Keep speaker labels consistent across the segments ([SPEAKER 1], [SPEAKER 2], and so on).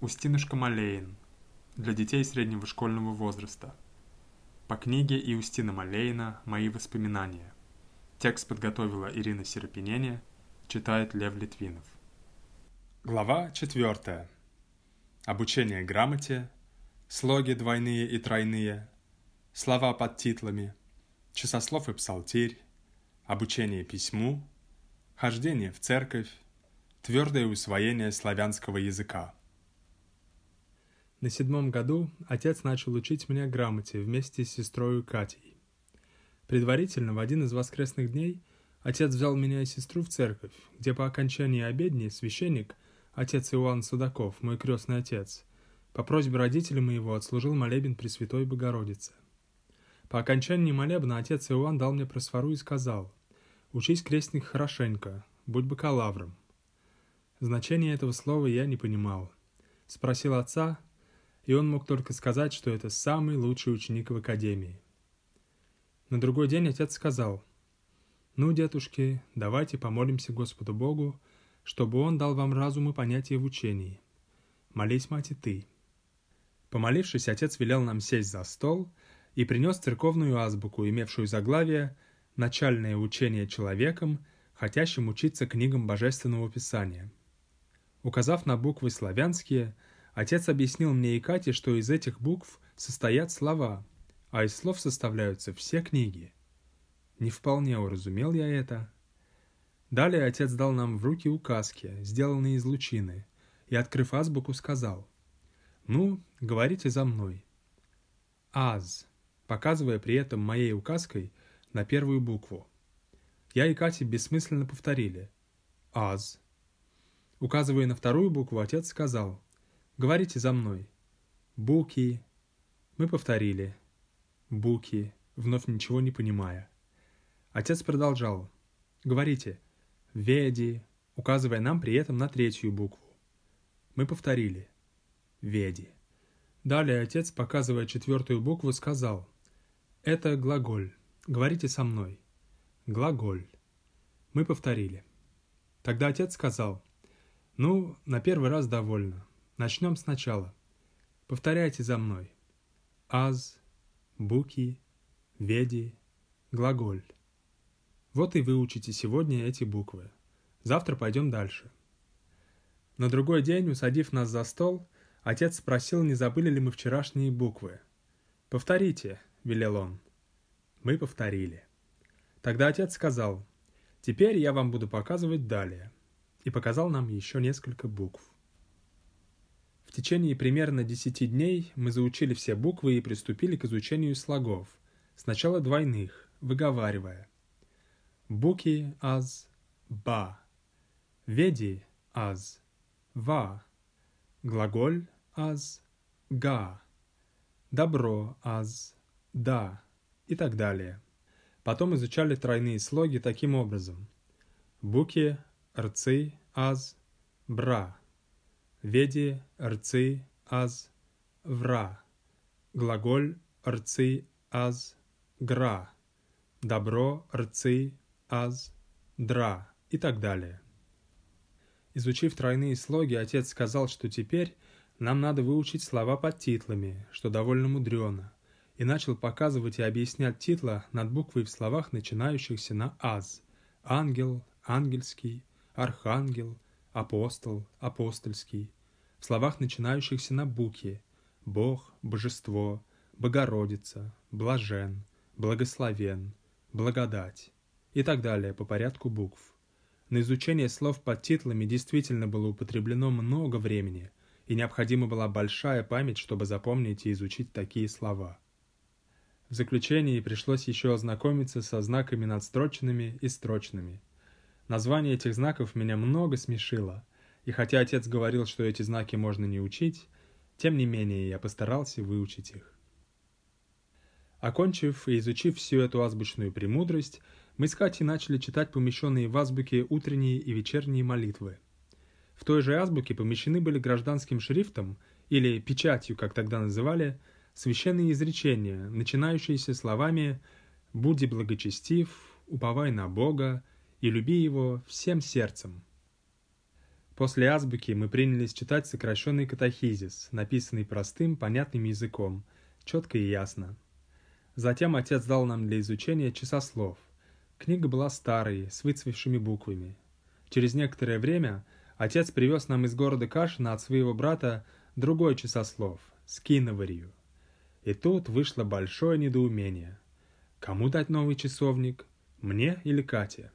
[SPEAKER 1] Устинушка Малейн. Для детей среднего школьного возраста. По книге Иустина Малейна «Мои воспоминания». Текст подготовила Ирина Серапинене, читает Лев Литвинов. Глава 4. Обучение грамоте, слоги двойные и тройные, слова под титлами, часослов и псалтирь, обучение письму, хождение в церковь, твердое усвоение славянского языка – на седьмом году отец начал учить меня грамоте вместе с сестрой Катей. Предварительно, в один из воскресных дней, отец взял меня и сестру в церковь, где по окончании обедни священник, отец Иоанн Судаков, мой крестный отец, по просьбе родителей моего отслужил молебен Пресвятой Богородице. По окончании молебна отец Иоанн дал мне просфору и сказал, «Учись, крестник, хорошенько, будь бакалавром». Значение этого слова я не понимал. Спросил отца, и он мог только сказать, что это самый лучший ученик в академии. На другой день отец сказал, «Ну, дедушки, давайте помолимся Господу Богу, чтобы Он дал вам разум и понятие в учении. Молись, мать, и ты». Помолившись, отец велел нам сесть за стол и принес церковную азбуку, имевшую заглавие «Начальное учение человеком, хотящим учиться книгам Божественного Писания». Указав на буквы славянские – Отец объяснил мне и Кате, что из этих букв состоят слова, а из слов составляются все книги. Не вполне уразумел я это. Далее отец дал нам в руки указки, сделанные из лучины, и, открыв азбуку, сказал, «Ну, говорите за мной». «Аз», показывая при этом моей указкой на первую букву. Я и Катя бессмысленно повторили «Аз». Указывая на вторую букву, отец сказал Говорите за мной. Буки. Мы повторили. Буки, вновь ничего не понимая. Отец продолжал. Говорите. Веди, указывая нам при этом на третью букву. Мы повторили. Веди. Далее отец, показывая четвертую букву, сказал. Это глаголь. Говорите со мной. Глаголь. Мы повторили. Тогда отец сказал. Ну, на первый раз довольно. Начнем сначала. Повторяйте за мной. Аз, буки, веди, глаголь. Вот и выучите сегодня эти буквы. Завтра пойдем дальше. На другой день, усадив нас за стол, отец спросил, не забыли ли мы вчерашние буквы. «Повторите», — велел он. Мы повторили. Тогда отец сказал, «Теперь я вам буду показывать далее», и показал нам еще несколько букв. В течение примерно 10 дней мы заучили все буквы и приступили к изучению слогов, сначала двойных, выговаривая. Буки аз ба, веди аз ва, глаголь аз га, добро аз да и так далее. Потом изучали тройные слоги таким образом. Буки, рцы, аз, бра – Веди рцы аз вра. Глаголь рцы аз гра. Добро рцы аз дра и так далее. Изучив тройные слоги, отец сказал, что теперь нам надо выучить слова под титлами, что довольно мудрено, и начал показывать и объяснять титла над буквой в словах, начинающихся на «аз» – ангел, ангельский, архангел – апостол, апостольский, в словах, начинающихся на букве Бог, Божество, Богородица, Блажен, Благословен, Благодать и так далее по порядку букв. На изучение слов под титлами действительно было употреблено много времени, и необходима была большая память, чтобы запомнить и изучить такие слова. В заключении пришлось еще ознакомиться со знаками надстроченными и строчными – Название этих знаков меня много смешило, и хотя отец говорил, что эти знаки можно не учить, тем не менее я постарался выучить их. Окончив и изучив всю эту азбучную премудрость, мы с Катей начали читать помещенные в азбуке утренние и вечерние молитвы. В той же азбуке помещены были гражданским шрифтом, или печатью, как тогда называли, священные изречения, начинающиеся словами «Буди благочестив», «Уповай на Бога», и люби его всем сердцем. После азбуки мы принялись читать сокращенный катахизис, написанный простым, понятным языком, четко и ясно. Затем отец дал нам для изучения часослов. Книга была старой, с выцвевшими буквами. Через некоторое время отец привез нам из города Кашина от своего брата другой часослов, скиноварью. И тут вышло большое недоумение. Кому дать новый часовник? Мне или Кате?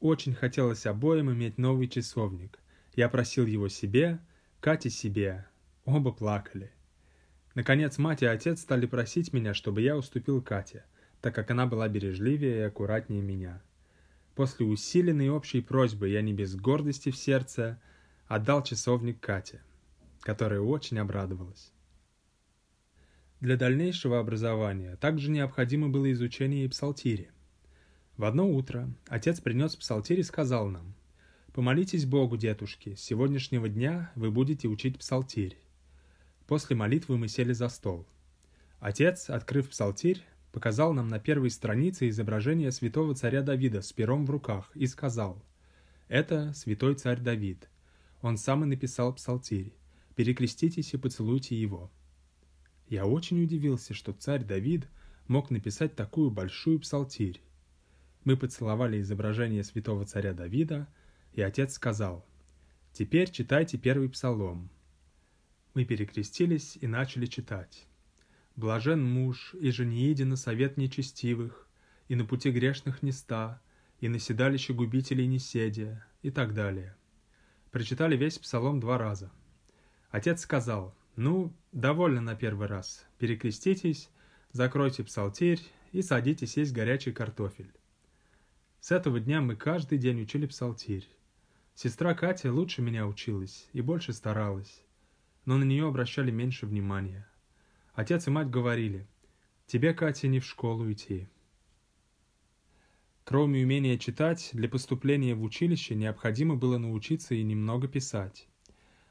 [SPEAKER 1] Очень хотелось обоим иметь новый часовник – я просил его себе, Кате себе. Оба плакали. Наконец, мать и отец стали просить меня, чтобы я уступил Кате, так как она была бережливее и аккуратнее меня. После усиленной общей просьбы я не без гордости в сердце отдал часовник Кате, которая очень обрадовалась. Для дальнейшего образования также необходимо было изучение и псалтири. В одно утро отец принес псалтирь и сказал нам, Помолитесь Богу, дедушки, с сегодняшнего дня вы будете учить псалтирь. После молитвы мы сели за стол. Отец, открыв псалтирь, показал нам на первой странице изображение святого царя Давида с пером в руках и сказал, «Это святой царь Давид. Он сам и написал псалтирь. Перекреститесь и поцелуйте его». Я очень удивился, что царь Давид мог написать такую большую псалтирь. Мы поцеловали изображение святого царя Давида – и отец сказал, «Теперь читайте первый псалом». Мы перекрестились и начали читать. «Блажен муж, и же не иди на совет нечестивых, и на пути грешных не ста, и на седалище губителей не седя», и так далее. Прочитали весь псалом два раза. Отец сказал, «Ну, довольно на первый раз. Перекреститесь, закройте псалтирь и садитесь есть горячий картофель». С этого дня мы каждый день учили псалтирь. Сестра Катя лучше меня училась и больше старалась, но на нее обращали меньше внимания. Отец и мать говорили, «Тебе, Катя, не в школу идти». Кроме умения читать, для поступления в училище необходимо было научиться и немного писать.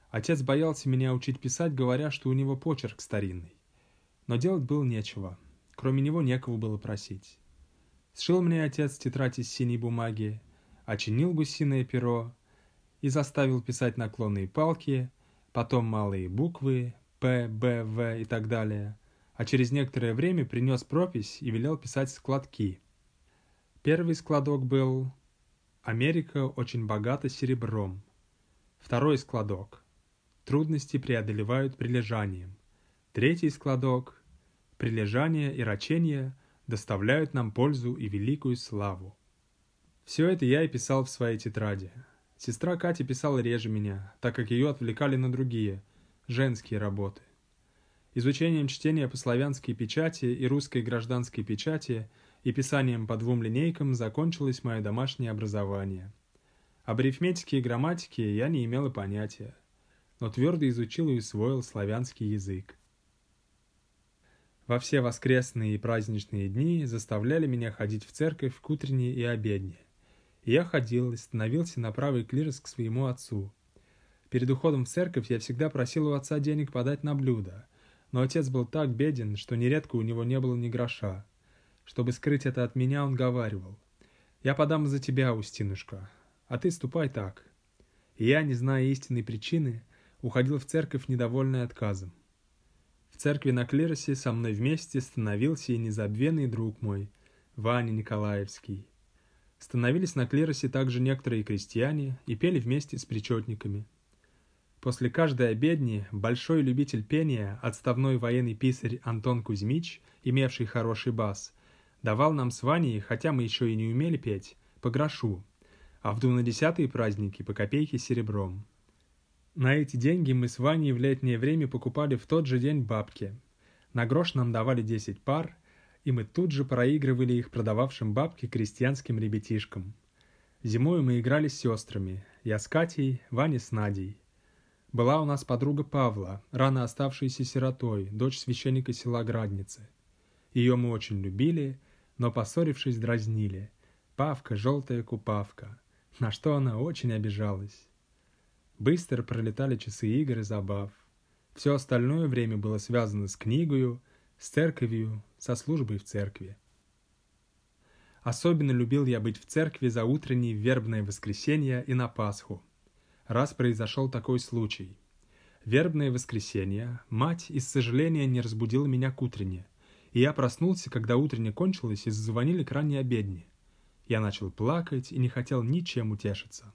[SPEAKER 1] Отец боялся меня учить писать, говоря, что у него почерк старинный. Но делать было нечего, кроме него некого было просить. Сшил мне отец тетрадь из синей бумаги, очинил гусиное перо, и заставил писать наклонные палки, потом малые буквы П, Б, В и так далее, а через некоторое время принес пропись и велел писать складки. Первый складок был «Америка очень богата серебром». Второй складок «Трудности преодолевают прилежанием». Третий складок «Прилежание и рачение доставляют нам пользу и великую славу». Все это я и писал в своей тетради – Сестра Катя писала реже меня, так как ее отвлекали на другие, женские работы. Изучением чтения по славянской печати и русской гражданской печати и писанием по двум линейкам закончилось мое домашнее образование. Об арифметике и грамматике я не имел и понятия, но твердо изучил и усвоил славянский язык. Во все воскресные и праздничные дни заставляли меня ходить в церковь к утренней и обедне я ходил и становился на правый клирос к своему отцу. Перед уходом в церковь я всегда просил у отца денег подать на блюдо, но отец был так беден, что нередко у него не было ни гроша. Чтобы скрыть это от меня, он говаривал. «Я подам за тебя, Устинушка, а ты ступай так». И я, не зная истинной причины, уходил в церковь, недовольный отказом. Церкви на клиросе со мной вместе становился и незабвенный друг мой, Ваня Николаевский. Становились на клиросе также некоторые крестьяне и пели вместе с причетниками. После каждой обедни большой любитель пения, отставной военный писарь Антон Кузьмич, имевший хороший бас, давал нам с Ваней, хотя мы еще и не умели петь, по грошу, а в двунадесятые праздники по копейке серебром. На эти деньги мы с Ваней в летнее время покупали в тот же день бабки. На грош нам давали 10 пар, и мы тут же проигрывали их продававшим бабки крестьянским ребятишкам. Зимой мы играли с сестрами, я с Катей, Ваня с Надей. Была у нас подруга Павла, рано оставшаяся сиротой, дочь священника села Градницы. Ее мы очень любили, но, поссорившись, дразнили. Павка, желтая купавка, на что она очень обижалась. Быстро пролетали часы игр и забав. Все остальное время было связано с книгою, с церковью, со службой в церкви. Особенно любил я быть в церкви за утреннее вербное воскресенье и на Пасху. Раз произошел такой случай. Вербное воскресенье мать из сожаления не разбудила меня к утренне, и я проснулся, когда утренне кончилось и зазвонили к ранней обедне. Я начал плакать и не хотел ничем утешиться.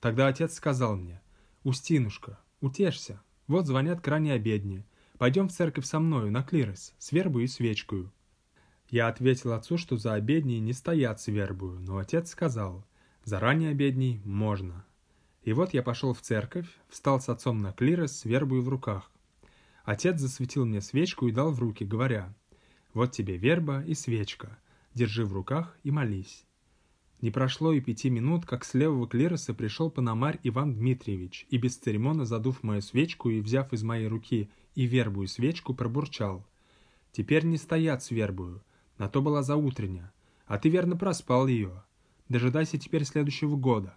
[SPEAKER 1] Тогда отец сказал мне, «Устинушка, утешься, вот звонят к ранней обедне, пойдем в церковь со мною на клирос, с вербою и свечкою». Я ответил отцу, что за обедней не стоят с вербою, но отец сказал, «За ранней обедней можно». И вот я пошел в церковь, встал с отцом на клирос с вербою в руках. Отец засветил мне свечку и дал в руки, говоря, «Вот тебе верба и свечка, держи в руках и молись». Не прошло и пяти минут, как с левого клироса пришел пономарь Иван Дмитриевич и без церемона задув мою свечку и взяв из моей руки и вербую свечку, пробурчал. «Теперь не стоят с вербую, на то была заутренняя, а ты верно проспал ее. Дожидайся теперь следующего года».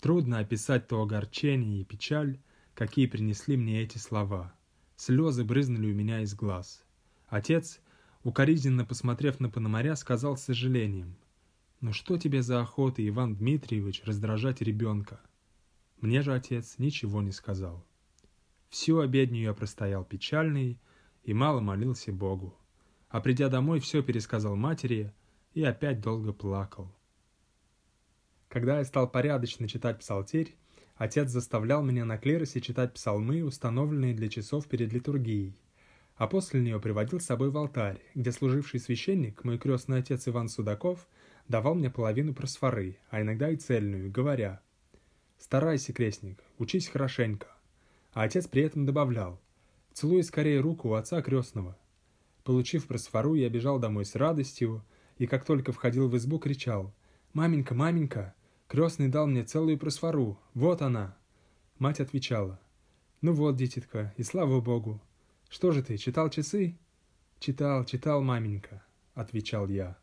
[SPEAKER 1] Трудно описать то огорчение и печаль, какие принесли мне эти слова. Слезы брызнули у меня из глаз. Отец, укоризненно посмотрев на Пономаря, сказал с сожалением — но что тебе за охота, Иван Дмитриевич, раздражать ребенка? Мне же отец ничего не сказал. Всю обедню я простоял печальный и мало молился Богу. А придя домой, все пересказал матери и опять долго плакал. Когда я стал порядочно читать псалтирь, отец заставлял меня на клиросе читать псалмы, установленные для часов перед литургией, а после нее приводил с собой в алтарь, где служивший священник, мой крестный отец Иван Судаков, давал мне половину просфоры, а иногда и цельную, говоря «Старайся, крестник, учись хорошенько». А отец при этом добавлял «Целуй скорее руку у отца крестного». Получив просфору, я бежал домой с радостью, и как только входил в избу, кричал «Маменька, маменька, крестный дал мне целую просфору, вот она!» Мать отвечала «Ну вот, дитятка, и слава богу! Что же ты, читал часы?» «Читал, читал, маменька», — отвечал я.